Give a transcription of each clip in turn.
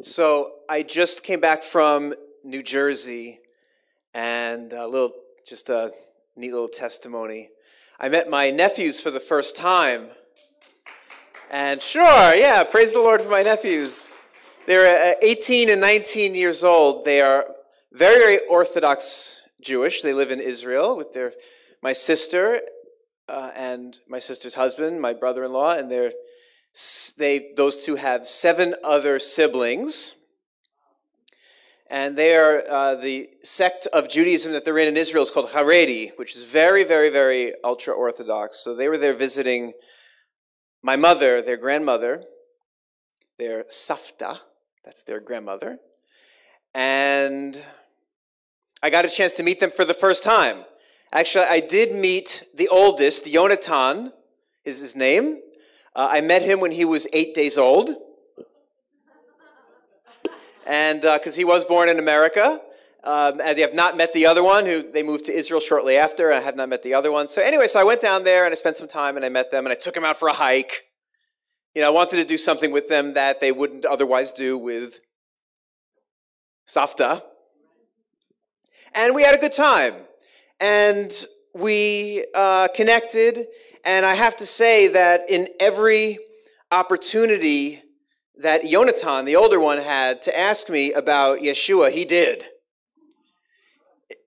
So I just came back from New Jersey, and a little, just a neat little testimony. I met my nephews for the first time, and sure, yeah, praise the Lord for my nephews. They're uh, 18 and 19 years old. They are very, very Orthodox Jewish. They live in Israel with their my sister uh, and my sister's husband, my brother-in-law, and their they, those two have seven other siblings. And they are uh, the sect of Judaism that they're in in Israel is called Haredi, which is very, very, very ultra Orthodox. So they were there visiting my mother, their grandmother, their Safta, that's their grandmother. And I got a chance to meet them for the first time. Actually, I did meet the oldest, Yonatan is his name. Uh, I met him when he was eight days old. And because uh, he was born in America. Um, and I have not met the other one who they moved to Israel shortly after. I had not met the other one. So anyway, so I went down there and I spent some time and I met them and I took them out for a hike. You know, I wanted to do something with them that they wouldn't otherwise do with Safta. And we had a good time. And we uh, connected and I have to say that in every opportunity that Yonatan, the older one, had to ask me about Yeshua, he did.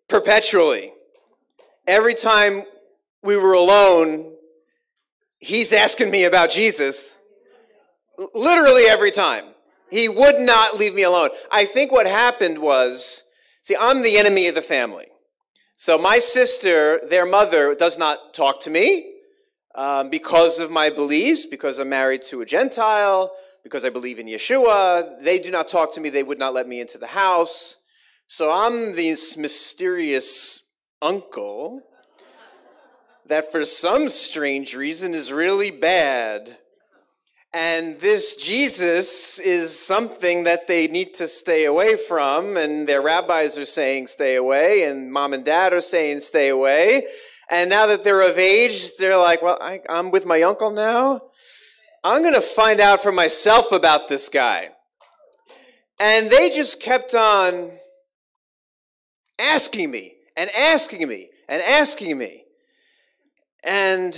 Perpetually. Every time we were alone, he's asking me about Jesus. Literally every time. He would not leave me alone. I think what happened was see, I'm the enemy of the family. So my sister, their mother, does not talk to me um, because of my beliefs, because I'm married to a Gentile, because I believe in Yeshua. They do not talk to me. They would not let me into the house. So I'm this mysterious uncle that for some strange reason is really bad. And this Jesus is something that they need to stay away from, and their rabbis are saying stay away, and mom and dad are saying stay away. And now that they're of age, they're like, well, I, am with my uncle now. I'm going to find out for myself about this guy. And they just kept on asking me and asking me and asking me. And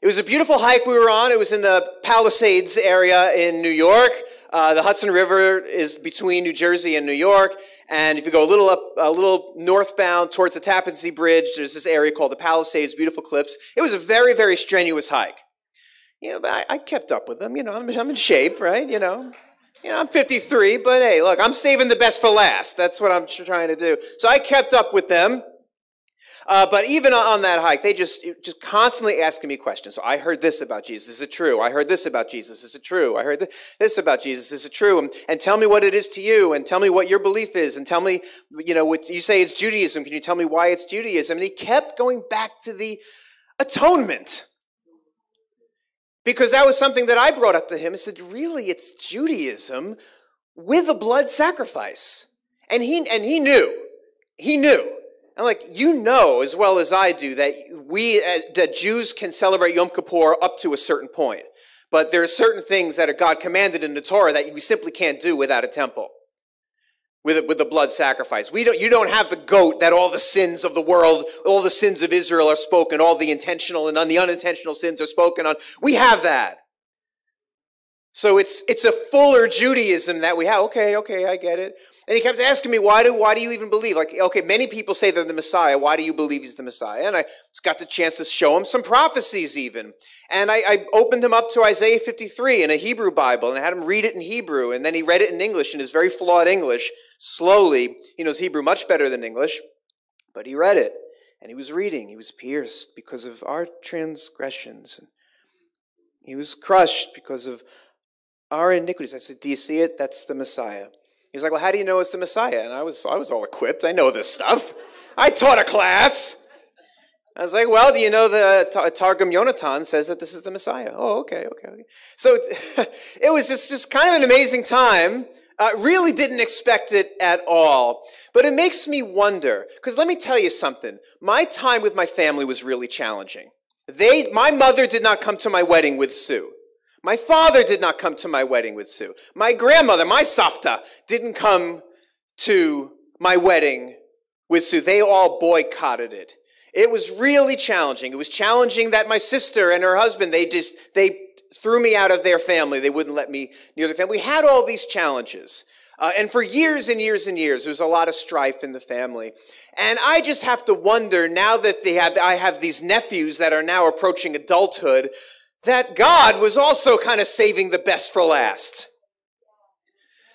it was a beautiful hike we were on. It was in the Palisades area in New York. Uh, the Hudson River is between New Jersey and New York. And if you go a little up, a little northbound towards the Tappan Zee Bridge, there's this area called the Palisades, beautiful cliffs. It was a very, very strenuous hike. You know, but I, I kept up with them. You know, I'm, I'm in shape, right? You know, you know, I'm 53, but hey, look, I'm saving the best for last. That's what I'm trying to do. So I kept up with them. Uh, but even on that hike, they just just constantly asking me questions. So I heard this about Jesus. Is it true? I heard this about Jesus. Is it true? I heard this about Jesus. Is it true? And, and tell me what it is to you, and tell me what your belief is, and tell me, you know, what you say it's Judaism. Can you tell me why it's Judaism? And he kept going back to the atonement. Because that was something that I brought up to him. I said, really, it's Judaism with a blood sacrifice. And he, and he knew. He knew. I'm like, you know as well as I do that we, uh, that Jews can celebrate Yom Kippur up to a certain point. But there are certain things that are God commanded in the Torah that we simply can't do without a temple. With, with the blood sacrifice. We don't, you don't have the goat that all the sins of the world, all the sins of Israel are spoken, all the intentional and the unintentional sins are spoken on. We have that. So it's, it's a fuller Judaism that we have. Okay, okay, I get it. And he kept asking me, why do, why do you even believe? Like, okay, many people say they're the Messiah. Why do you believe he's the Messiah? And I got the chance to show him some prophecies even. And I, I opened him up to Isaiah 53 in a Hebrew Bible and I had him read it in Hebrew. And then he read it in English in his very flawed English, slowly. He knows Hebrew much better than English, but he read it. And he was reading. He was pierced because of our transgressions. And he was crushed because of our iniquities. I said, do you see it? That's the Messiah. He's like, well, how do you know it's the Messiah? And I was, I was all equipped. I know this stuff. I taught a class. I was like, well, do you know the Targum Yonatan says that this is the Messiah? Oh, okay, okay, okay. So it was just, just kind of an amazing time. Uh, really didn't expect it at all. But it makes me wonder, because let me tell you something. My time with my family was really challenging. They, my mother did not come to my wedding with Sue. My father did not come to my wedding with Sue. My grandmother, my Safta, didn't come to my wedding with Sue. They all boycotted it. It was really challenging. It was challenging that my sister and her husband, they just, they threw me out of their family. They wouldn't let me near the family. We had all these challenges. Uh, and for years and years and years, there was a lot of strife in the family. And I just have to wonder now that they have, I have these nephews that are now approaching adulthood, that God was also kind of saving the best for last.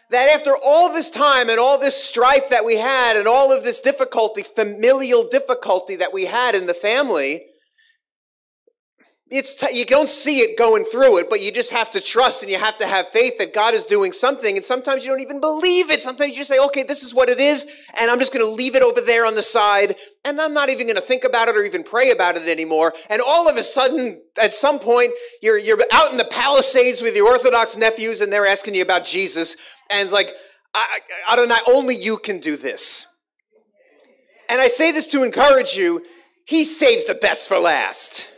That after all this time and all this strife that we had and all of this difficulty, familial difficulty that we had in the family, it's t- you don't see it going through it, but you just have to trust and you have to have faith that God is doing something. And sometimes you don't even believe it. Sometimes you just say, okay, this is what it is. And I'm just going to leave it over there on the side. And I'm not even going to think about it or even pray about it anymore. And all of a sudden, at some point, you're, you're out in the Palisades with your Orthodox nephews and they're asking you about Jesus. And like, I, I don't know, only you can do this. And I say this to encourage you. He saves the best for last.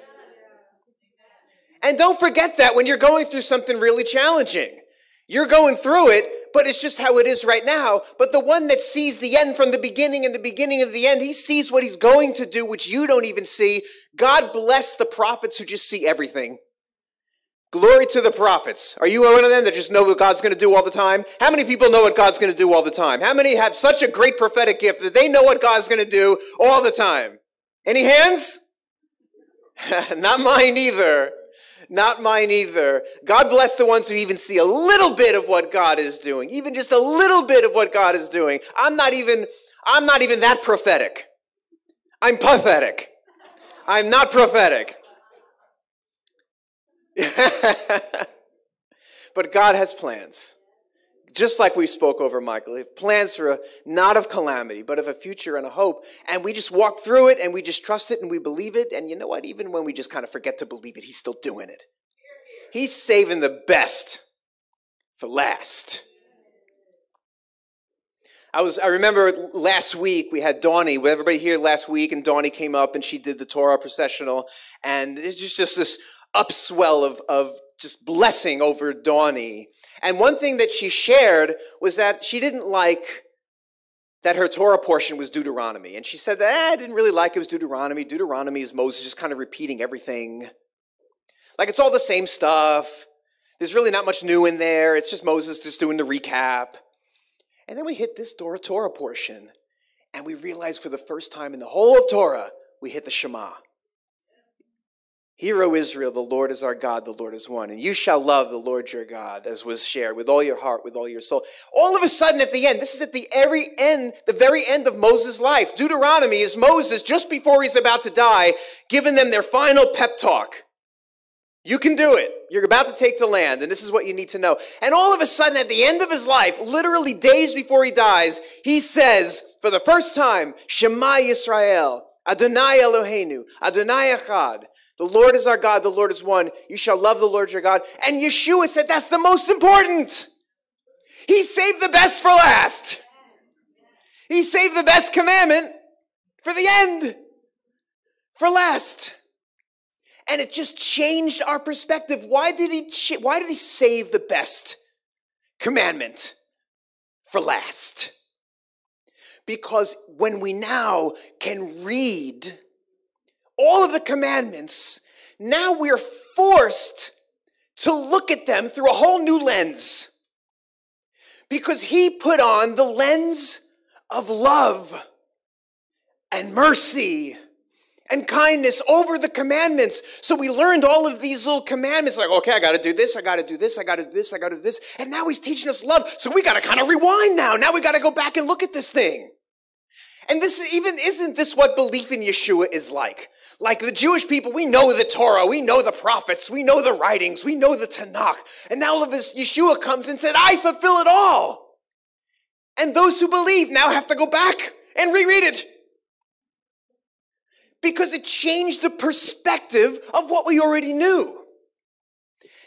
And don't forget that when you're going through something really challenging. You're going through it, but it's just how it is right now. But the one that sees the end from the beginning and the beginning of the end, he sees what he's going to do, which you don't even see. God bless the prophets who just see everything. Glory to the prophets. Are you one of them that just know what God's going to do all the time? How many people know what God's going to do all the time? How many have such a great prophetic gift that they know what God's going to do all the time? Any hands? Not mine either not mine either. God bless the ones who even see a little bit of what God is doing, even just a little bit of what God is doing. I'm not even, I'm not even that prophetic. I'm pathetic. I'm not prophetic. but God has plans. Just like we spoke over Michael, plans for a not of calamity, but of a future and a hope. And we just walk through it and we just trust it and we believe it. And you know what? Even when we just kind of forget to believe it, he's still doing it. He's saving the best for last. I was, I remember last week we had Donnie, with everybody here last week, and Donnie came up and she did the Torah processional. And it's just, just this upswell of, of just blessing over Donnie. And one thing that she shared was that she didn't like that her Torah portion was Deuteronomy. And she said that eh, I didn't really like it was Deuteronomy. Deuteronomy is Moses just kind of repeating everything. Like it's all the same stuff. There's really not much new in there. It's just Moses just doing the recap. And then we hit this Torah Torah portion, and we realize for the first time in the whole of Torah, we hit the Shema. Hear, O Israel, the Lord is our God, the Lord is one. And you shall love the Lord your God, as was shared, with all your heart, with all your soul. All of a sudden at the end, this is at the very end, the very end of Moses' life. Deuteronomy is Moses, just before he's about to die, giving them their final pep talk. You can do it. You're about to take the land, and this is what you need to know. And all of a sudden, at the end of his life, literally days before he dies, he says, for the first time, Shema Yisrael, Adonai Eloheinu, Adonai Echad. The Lord is our God, the Lord is one. You shall love the Lord your God. And Yeshua said that's the most important. He saved the best for last. He saved the best commandment for the end, for last. And it just changed our perspective. Why did he, why did he save the best commandment for last? Because when we now can read all of the commandments, now we're forced to look at them through a whole new lens. Because he put on the lens of love and mercy and kindness over the commandments. So we learned all of these little commandments like, okay, I got to do this, I got to do this, I got to do this, I got to do this. And now he's teaching us love. So we got to kind of rewind now. Now we got to go back and look at this thing. And this even isn't this what belief in Yeshua is like? Like the Jewish people, we know the Torah, we know the prophets, we know the writings, we know the Tanakh. And now all of Yeshua comes and said, I fulfill it all. And those who believe now have to go back and reread it. Because it changed the perspective of what we already knew.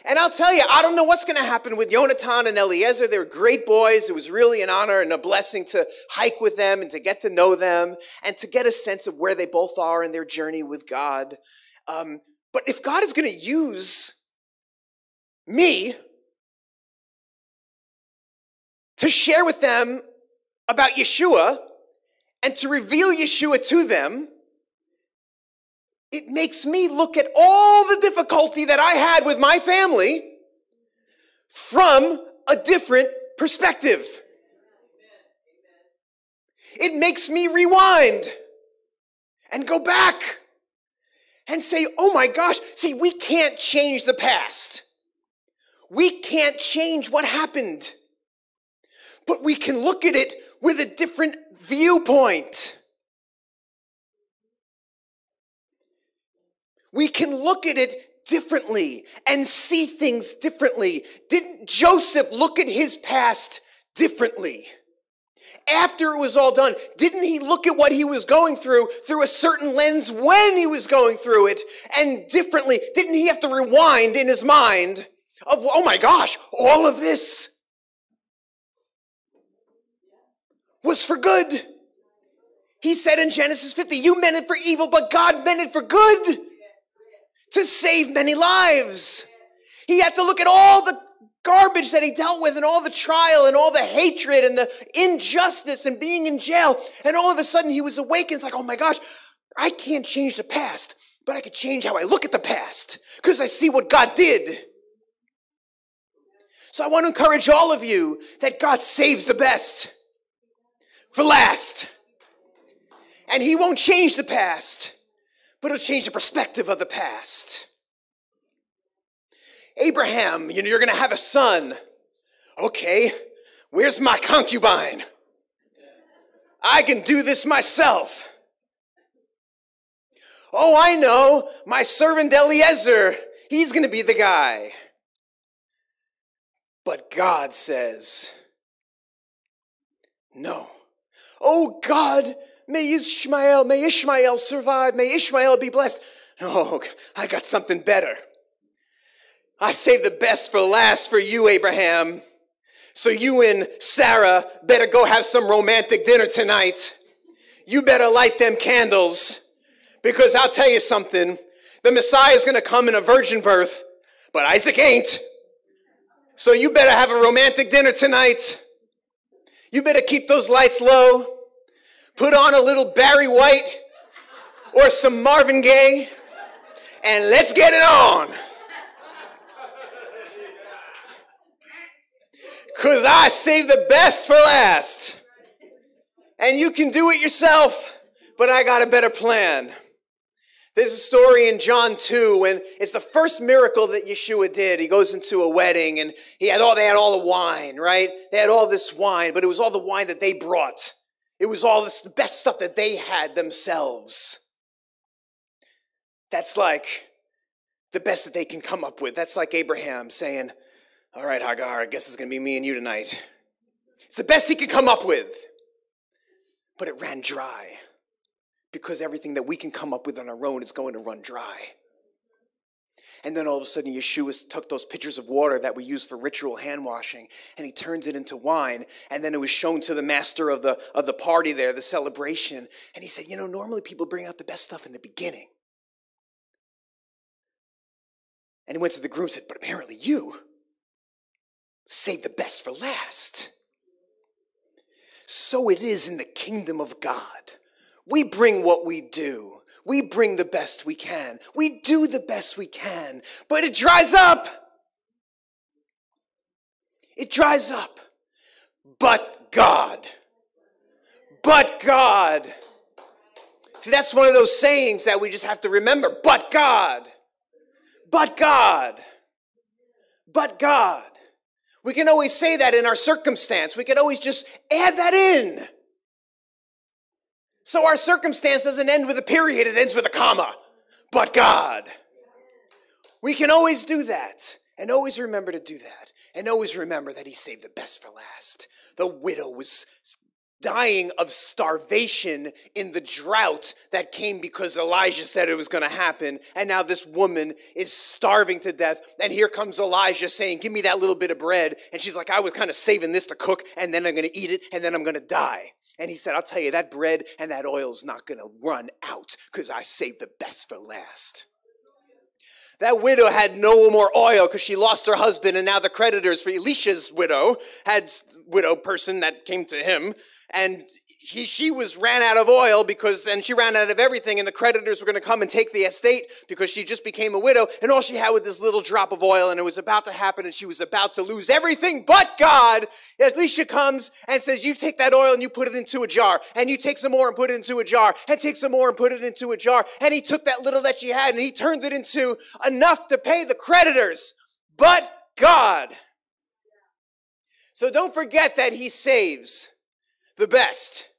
And I'll tell you, I don't know what's going to happen with Yonatan and Eliezer. They're great boys. It was really an honor and a blessing to hike with them and to get to know them and to get a sense of where they both are in their journey with God. Um, but if God is going to use me to share with them about Yeshua and to reveal Yeshua to them, it makes me look at all the difficulty that I had with my family from a different perspective. It makes me rewind and go back and say, oh my gosh, see, we can't change the past. We can't change what happened. But we can look at it with a different viewpoint. We can look at it differently and see things differently. Didn't Joseph look at his past differently? After it was all done, didn't he look at what he was going through through a certain lens when he was going through it and differently? Didn't he have to rewind in his mind of, oh my gosh, all of this was for good? He said in Genesis 50, you meant it for evil, but God meant it for good to save many lives. He had to look at all the garbage that he dealt with and all the trial and all the hatred and the injustice and being in jail. And all of a sudden he was awakened. It's like, oh my gosh, I can't change the past, but I could change how I look at the past because I see what God did. So I want to encourage all of you that God saves the best for last. And he won't change the past but it'll change the perspective of the past. Abraham, you know, you're going to have a son. Okay, where's my concubine? I can do this myself. Oh, I know, my servant Eliezer, he's going to be the guy. But God says, no. Oh, God, May Ishmael, may Ishmael survive. May Ishmael be blessed. No, I got something better. I saved the best for last for you, Abraham. So you and Sarah better go have some romantic dinner tonight. You better light them candles because I'll tell you something. The Messiah is going to come in a virgin birth, but Isaac ain't. So you better have a romantic dinner tonight. You better keep those lights low put on a little Barry White or some Marvin Gaye, and let's get it on. Because I saved the best for last. And you can do it yourself, but I got a better plan. There's a story in John 2 and it's the first miracle that Yeshua did. He goes into a wedding and he had all, they had all the wine, right? They had all this wine, but it was all the wine that they brought. It was all this, the best stuff that they had themselves. That's like the best that they can come up with. That's like Abraham saying, All right, Hagar, I guess it's going to be me and you tonight. It's the best he could come up with. But it ran dry because everything that we can come up with on our own is going to run dry. And then all of a sudden, Yeshua took those pitchers of water that we use for ritual hand washing and he turned it into wine. And then it was shown to the master of the, of the party there, the celebration. And he said, You know, normally people bring out the best stuff in the beginning. And he went to the groom and said, But apparently you saved the best for last. So it is in the kingdom of God. We bring what we do. We bring the best we can. We do the best we can, but it dries up. It dries up. But God. But God. See, that's one of those sayings that we just have to remember. But God. But God. But God. We can always say that in our circumstance. We can always just add that in. So our circumstance doesn't end with a period, it ends with a comma. But God. We can always do that and always remember to do that and always remember that He saved the best for last. The widow was dying of starvation in the drought that came because Elijah said it was going to happen. And now this woman is starving to death. And here comes Elijah saying, Give me that little bit of bread. And she's like, I was kind of saving this to cook, and then I'm going to eat it, and then I'm going to die. And he said, I'll tell you, that bread and that oil is not going to run out because I saved the best for last. that widow had no more oil because she lost her husband, and now the creditors for Elisha's widow had widow person that came to him, and he, she was ran out of oil because, and she ran out of everything, and the creditors were going to come and take the estate because she just became a widow, and all she had was this little drop of oil, and it was about to happen, and she was about to lose everything but God. Elisha comes and says, You take that oil and you put it into a jar, and you take some more and put it into a jar, and take some more and put it into a jar. And he took that little that she had and he turned it into enough to pay the creditors, but God. So don't forget that he saves the best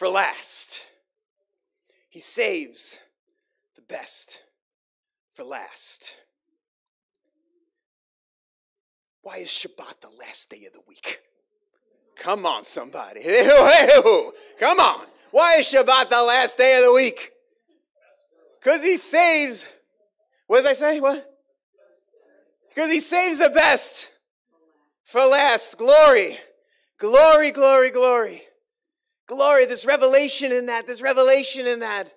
for last. He saves the best for last. Why is Shabbat the last day of the week? Come on, somebody. Come on. Why is Shabbat the last day of the week? Because he saves. What did I say? What? Because he saves the best for last. Glory. Glory, glory, glory. Glory, this revelation in that. this revelation in that.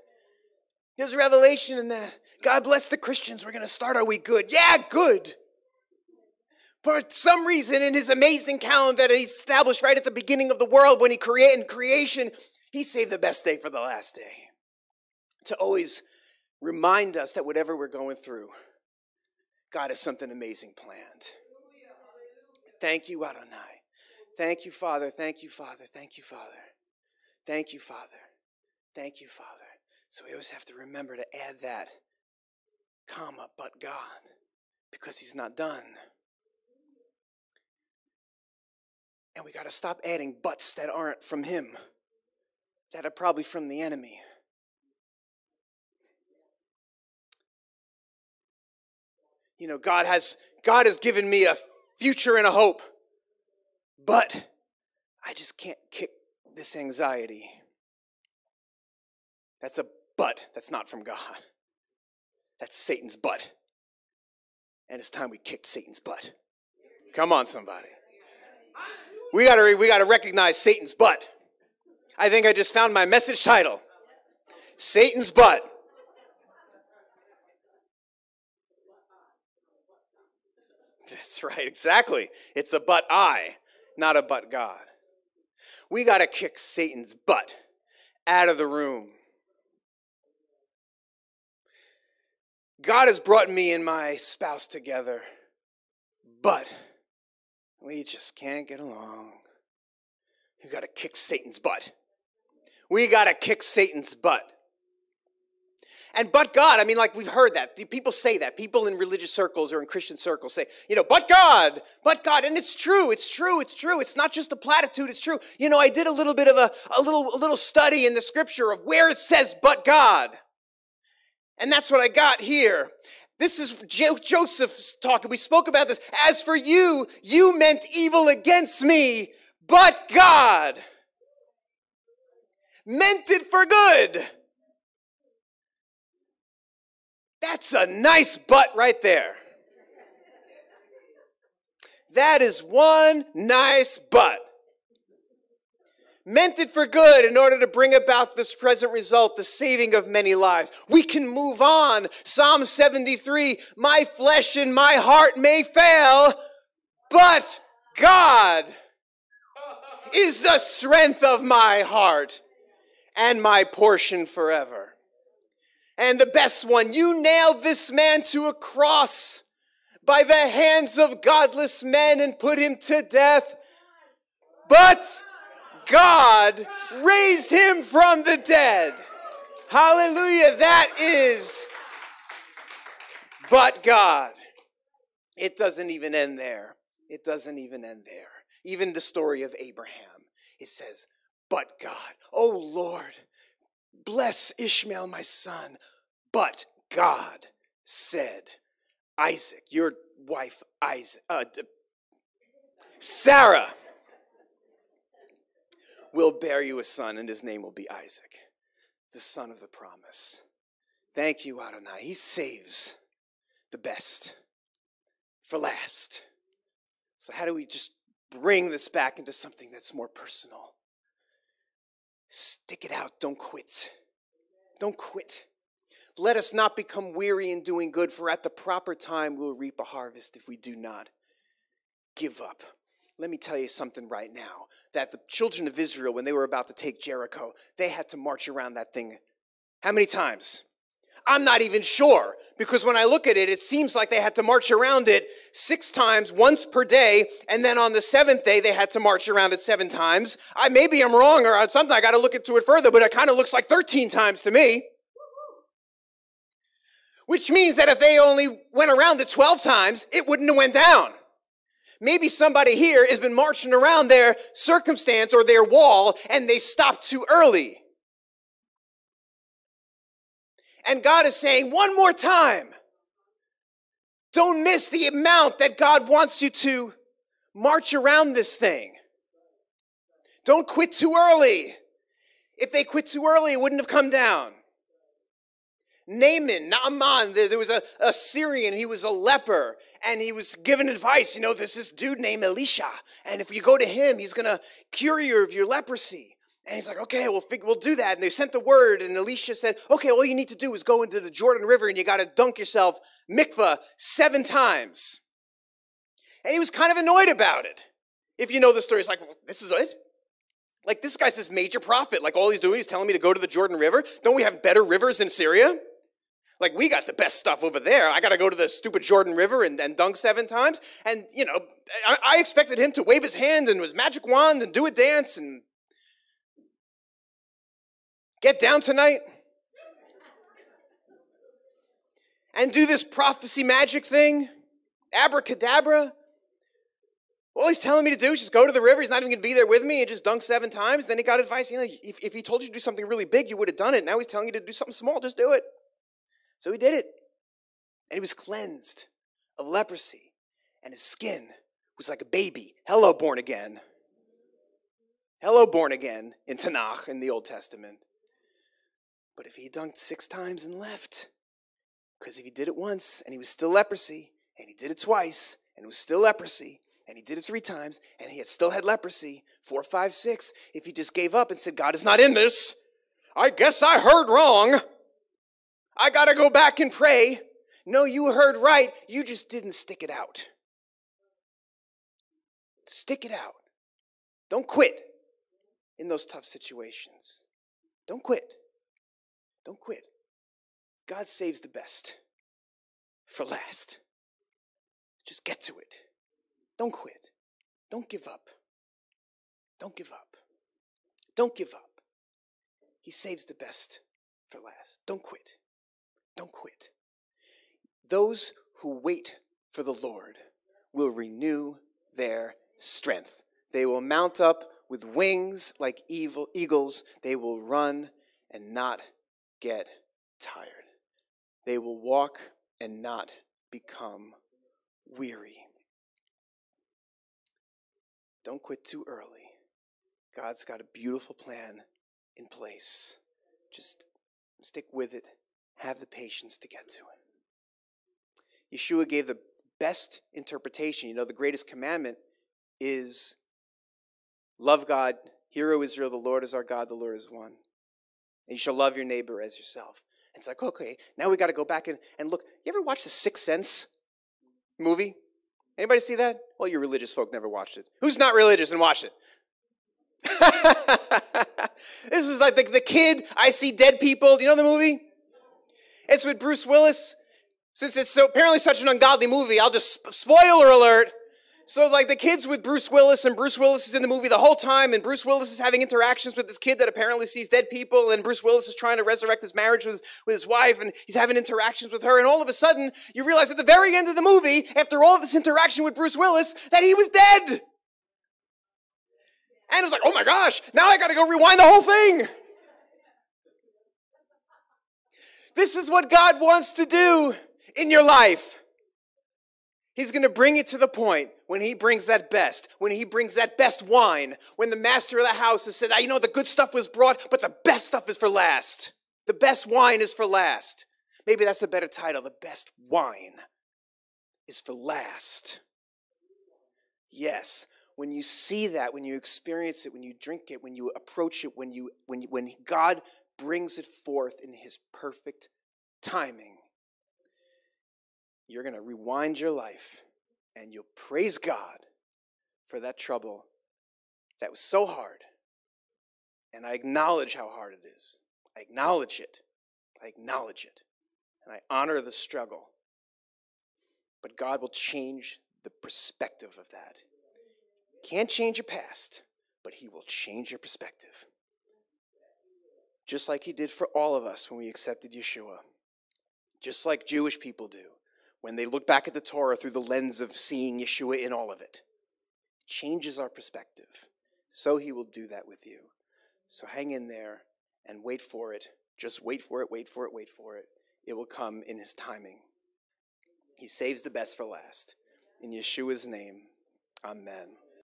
There's revelation in that. God bless the Christians. We're going to start our week good. Yeah, good. For some reason, in his amazing calendar that he established right at the beginning of the world when he created creation, he saved the best day for the last day. To always remind us that whatever we're going through, God has something amazing planned. Thank you, Adonai. Thank you, Father. Thank you, Father. Thank you, Father. Thank you, Father. Thank you, Father. So we always have to remember to add that comma, but God, because He's not done. And we got to stop adding buts that aren't from Him, that are probably from the enemy. You know, God has God has given me a future and a hope, but I just can't kick this anxiety. That's a but that's not from God. That's Satan's butt. And it's time we kicked Satan's butt. Come on, somebody. We gotta, we gotta recognize Satan's butt. I think I just found my message title Satan's butt. That's right, exactly. It's a but I, not a but God. We got to kick Satan's butt out of the room. God has brought me and my spouse together, but we just can't get along. We got to kick Satan's butt. We got to kick Satan's butt. And but God, I mean, like we've heard that. People say that. People in religious circles or in Christian circles say, you know, but God, but God. And it's true, it's true, it's true. It's not just a platitude, it's true. You know, I did a little bit of a, a little, a little study in the scripture of where it says, but God. And that's what I got here. This is jo- Joseph's talking. We spoke about this. As for you, you meant evil against me, but God meant it for good That's a nice butt right there. That is one nice butt. Meant it for good in order to bring about this present result, the saving of many lives. We can move on. Psalm 73 My flesh and my heart may fail, but God is the strength of my heart and my portion forever. And the best one, you nailed this man to a cross by the hands of godless men and put him to death. But God raised him from the dead. Hallelujah. That is but God. It doesn't even end there. It doesn't even end there. Even the story of Abraham, it says, but God. Oh Lord, Bless Ishmael, my son. But God said, Isaac, your wife, Isaac, uh, Sarah, will bear you a son, and his name will be Isaac, the son of the promise. Thank you, Adonai. He saves the best for last. So, how do we just bring this back into something that's more personal? Stick it out. Don't quit. Don't quit. Let us not become weary in doing good, for at the proper time we'll reap a harvest if we do not give up. Let me tell you something right now that the children of Israel, when they were about to take Jericho, they had to march around that thing. How many times? I'm not even sure because when I look at it, it seems like they had to march around it six times, once per day, and then on the seventh day they had to march around it seven times. I maybe I'm wrong or something. I got to look into it further, but it kind of looks like 13 times to me. Which means that if they only went around it 12 times, it wouldn't have went down. Maybe somebody here has been marching around their circumstance or their wall and they stopped too early. And God is saying one more time, don't miss the amount that God wants you to march around this thing. Don't quit too early. If they quit too early, it wouldn't have come down. Naaman, Naaman, there was a, a Syrian, he was a leper, and he was given advice. You know, there's this dude named Elisha, and if you go to him, he's gonna cure you of your leprosy. And he's like, okay, we'll, we'll do that. And they sent the word, and Elisha said, okay, all you need to do is go into the Jordan River and you got to dunk yourself mikvah seven times. And he was kind of annoyed about it. If you know the story, it's like, well, this is it? Like, this guy's this major prophet. Like, all he's doing is telling me to go to the Jordan River. Don't we have better rivers in Syria? Like, we got the best stuff over there. I got to go to the stupid Jordan River and, and dunk seven times. And, you know, I, I expected him to wave his hand and his magic wand and do a dance and get down tonight and do this prophecy magic thing, abracadabra. All he's telling me to do is just go to the river. He's not even going to be there with me and just dunk seven times. Then he got advice. You know, if, if he told you to do something really big, you would have done it. Now he's telling you to do something small. Just do it. So he did it. And he was cleansed of leprosy. And his skin was like a baby. Hello, born again. Hello, born again in Tanakh in the Old Testament. But if he dunked six times and left, because if he did it once and he was still leprosy, and he did it twice and it was still leprosy, and he did it three times and he had still had leprosy, four, five, six, if he just gave up and said, God is not in this, I guess I heard wrong. I got to go back and pray. No, you heard right. You just didn't stick it out. Stick it out. Don't quit in those tough situations. Don't quit. Don't quit. God saves the best for last. Just get to it. Don't quit. Don't give up. Don't give up. Don't give up. He saves the best for last. Don't quit. Don't quit. Those who wait for the Lord will renew their strength. They will mount up with wings like evil eagles. They will run and not get tired. They will walk and not become weary. Don't quit too early. God's got a beautiful plan in place. Just stick with it. Have the patience to get to it. Yeshua gave the best interpretation. You know, the greatest commandment is love God, hear, O Israel, the Lord is our God, the Lord is one. And you shall love your neighbor as yourself. It's like, okay, now we got to go back and, and look. You ever watch the Sixth Sense movie? Anybody see that? Well, you religious folk never watched it. Who's not religious and watched it? this is like the, the kid, I see dead people. Do you know the movie? It's with Bruce Willis. Since it's so apparently such an ungodly movie, I'll just spoiler alert. So, like the kids with Bruce Willis, and Bruce Willis is in the movie the whole time, and Bruce Willis is having interactions with this kid that apparently sees dead people, and Bruce Willis is trying to resurrect his marriage with, with his wife, and he's having interactions with her, and all of a sudden, you realize at the very end of the movie, after all this interaction with Bruce Willis, that he was dead. And it's like, oh my gosh, now I gotta go rewind the whole thing. This is what God wants to do in your life. He's going to bring it to the point when he brings that best, when he brings that best wine, when the master of the house has said, I know the good stuff was brought, but the best stuff is for last. The best wine is for last. Maybe that's a better title. The best wine is for last. Yes, when you see that, when you experience it, when you drink it, when you approach it, when you when you, when God brings it forth in his perfect timing, you're going to rewind your life and you'll praise God for that trouble that was so hard. And I acknowledge how hard it is. I acknowledge it. I acknowledge it. And I honor the struggle. But God will change the perspective of that. Can't change your past, but He will change your perspective. Just like He did for all of us when we accepted Yeshua. Just like Jewish people do when they look back at the Torah through the lens of seeing Yeshua in all of it. Changes our perspective. So He will do that with you. So hang in there and wait for it. Just wait for it, wait for it, wait for it. It will come in His timing. He saves the best for last. In Yeshua's name, amen.